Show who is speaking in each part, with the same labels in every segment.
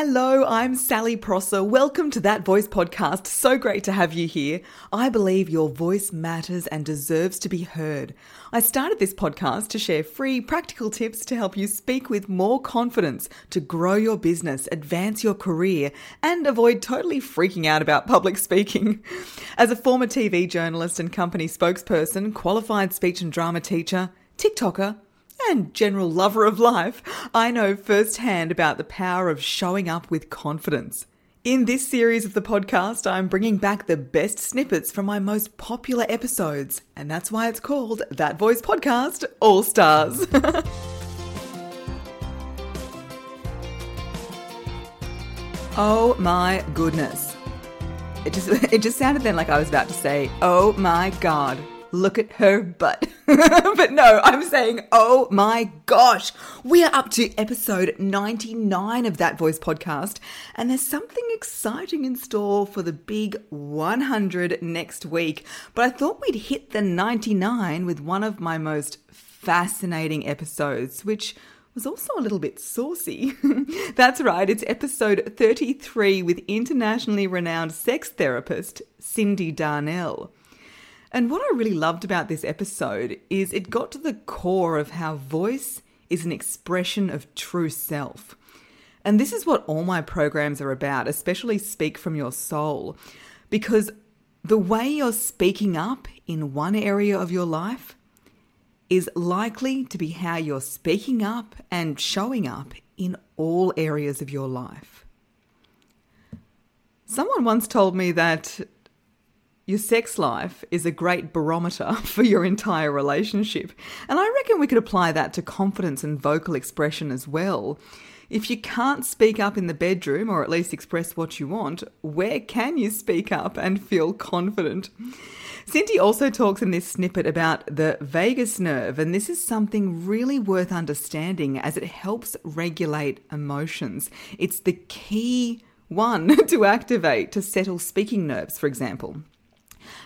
Speaker 1: Hello, I'm Sally Prosser. Welcome to That Voice podcast. So great to have you here. I believe your voice matters and deserves to be heard. I started this podcast to share free, practical tips to help you speak with more confidence, to grow your business, advance your career, and avoid totally freaking out about public speaking. As a former TV journalist and company spokesperson, qualified speech and drama teacher, TikToker, and general lover of life, I know firsthand about the power of showing up with confidence. In this series of the podcast, I'm bringing back the best snippets from my most popular episodes, and that's why it's called That Voice Podcast All Stars. oh my goodness. It just it just sounded then like I was about to say, "Oh my god." Look at her butt. but no, I'm saying, oh my gosh, we are up to episode 99 of That Voice podcast, and there's something exciting in store for the big 100 next week. But I thought we'd hit the 99 with one of my most fascinating episodes, which was also a little bit saucy. That's right, it's episode 33 with internationally renowned sex therapist Cyndi Darnell. And what I really loved about this episode is it got to the core of how voice is an expression of true self. And this is what all my programs are about, especially Speak from Your Soul, because the way you're speaking up in one area of your life is likely to be how you're speaking up and showing up in all areas of your life. Someone once told me that your sex life is a great barometer for your entire relationship. And I reckon we could apply that to confidence and vocal expression as well. If you can't speak up in the bedroom, or at least express what you want, where can you speak up and feel confident? Cyndi also talks in this snippet about the vagus nerve, and this is something really worth understanding as it helps regulate emotions. It's the key one to activate to settle speaking nerves, for example.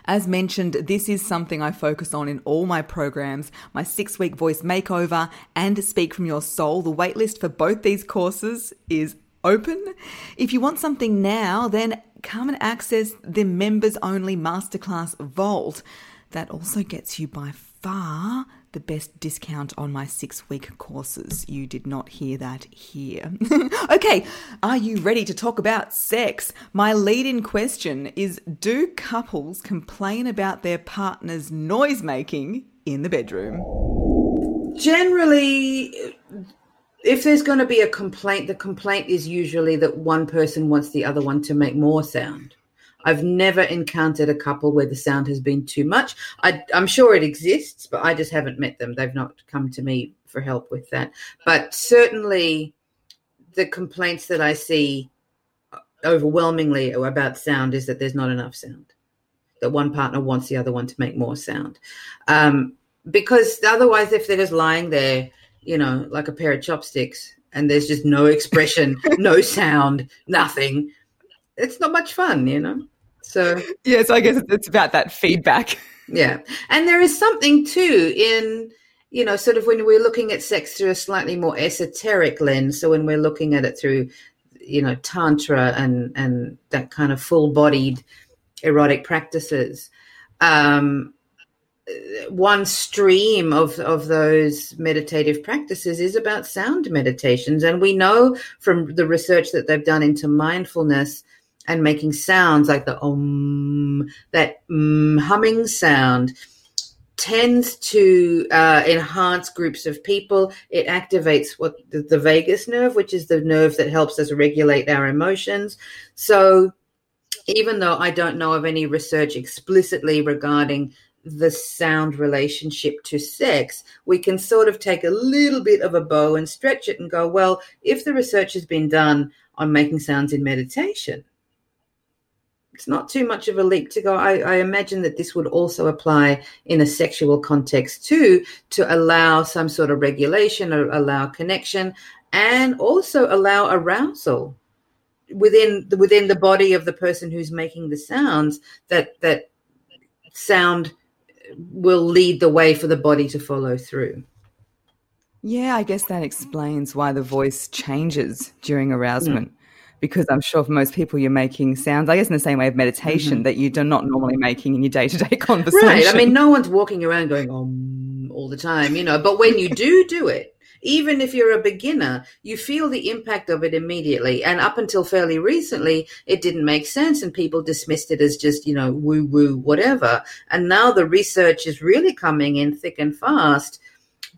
Speaker 1: As mentioned, this is something I focus on in all my programs my six week voice makeover and Speak from Your Soul. The waitlist for both these courses is open. If you want something now, then come and access the members only masterclass vault. That also gets you by far the best discount on my six week courses. You did not hear that here. okay, are you ready to talk about sex? My lead in question is Do couples complain about their partner's noise making in the bedroom?
Speaker 2: Generally, if there's going to be a complaint, the complaint is usually that one person wants the other one to make more sound. I've never encountered a couple where the sound has been too much. I, am sure it exists, but I just haven't met them. They've not come to me for help with that. But certainly, the complaints that I see overwhelmingly about sound is that there's not enough sound. That one partner wants the other one to make more sound. Um, because otherwise, if they're just lying there, you know, like a pair of chopsticks, and there's just no expression, no sound, nothing, it's not much fun, you know? So
Speaker 1: yes, I guess it's about that feedback.
Speaker 2: Yeah, and there is something too in you know sort of when we're looking at sex through a slightly more esoteric lens. So when we're looking at it through you know tantra and and that kind of full bodied erotic practices. Um, one stream of, of those meditative practices is about sound meditations. And we know from the research that they've done into mindfulness and making sounds like the um, that um, humming sound tends to uh, enhance groups of people. It activates what the, the, vagus nerve, which is the nerve that helps us regulate our emotions. So, even though I don't know of any research explicitly regarding the sound relationship to sex, we can sort of take a little bit of a bow and stretch it and go, well, if the research has been done on making sounds in meditation, it's not too much of a leap to go. I, I, imagine that this would also apply in a sexual context too, to allow some sort of regulation, or allow connection, and also allow arousal within the, within the body of the person who's making the sounds. That that sound will lead the way for the body to follow through.
Speaker 1: Yeah, I guess that explains why the voice changes during arousement. Mm because I'm sure for most people you're making sounds, I guess, in the same way of meditation mm-hmm. that you're not normally making in your day to day conversation. Right.
Speaker 2: I mean, no one's walking around going, um, all the time, you know, but when you do do it, even if you're a beginner, you feel the impact of it immediately. And up until fairly recently, it didn't make sense and people dismissed it as just, you know, woo woo, whatever. And now the research is really coming in thick and fast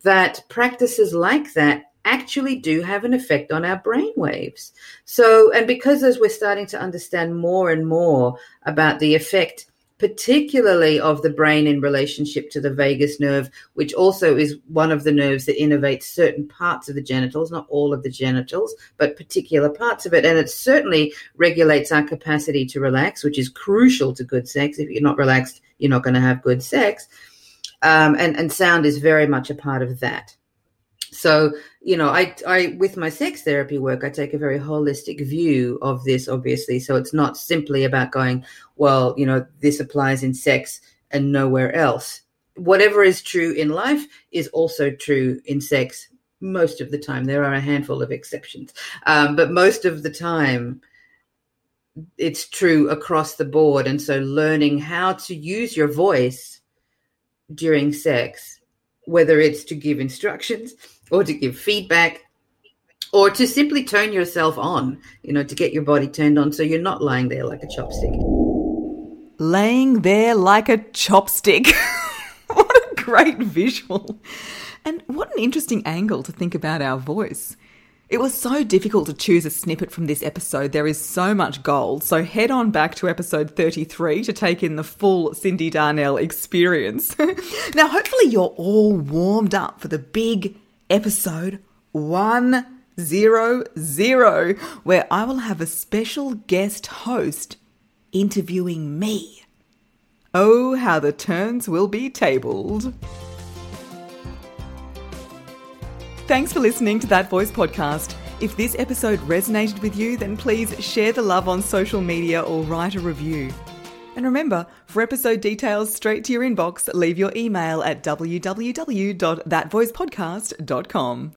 Speaker 2: that practices like that actually do have an effect on our brain waves. So, and because as we're starting to understand more and more about the effect, particularly of the brain in relationship to the vagus nerve, which also is one of the nerves that innervates certain parts of the genitals, not all of the genitals, but particular parts of it. And it certainly regulates our capacity to relax, which is crucial to good sex. If you're not relaxed, you're not going to have good sex. Um, and, and sound is very much a part of that. So, you know, I, I, with my sex therapy work, I take a very holistic view of this, obviously. So it's not simply about going, well, you know, this applies in sex and nowhere else. Whatever is true in life is also true in sex most of the time. There are a handful of exceptions, um, but most of the time, it's true across the board. And so, learning how to use your voice during sex, whether it's to give instructions, or to give feedback or to simply turn yourself on, you know, to get your body turned on so you're not lying there like a chopstick.
Speaker 1: Laying there like a chopstick. what a great visual. And what an interesting angle to think about our voice. It was so difficult to choose a snippet from this episode. There is so much gold. So head on back to episode 33 to take in the full Cyndi Darnell experience. now, hopefully, you're all warmed up for the big episode 100, where I will have a special guest host interviewing me. Oh, how the turns will be tabled. Thanks for listening to That Voice podcast. If this episode resonated with you, then please share the love on social media or write a review. And remember, for episode details straight to your inbox, leave your email at www.thatvoicepodcast.com.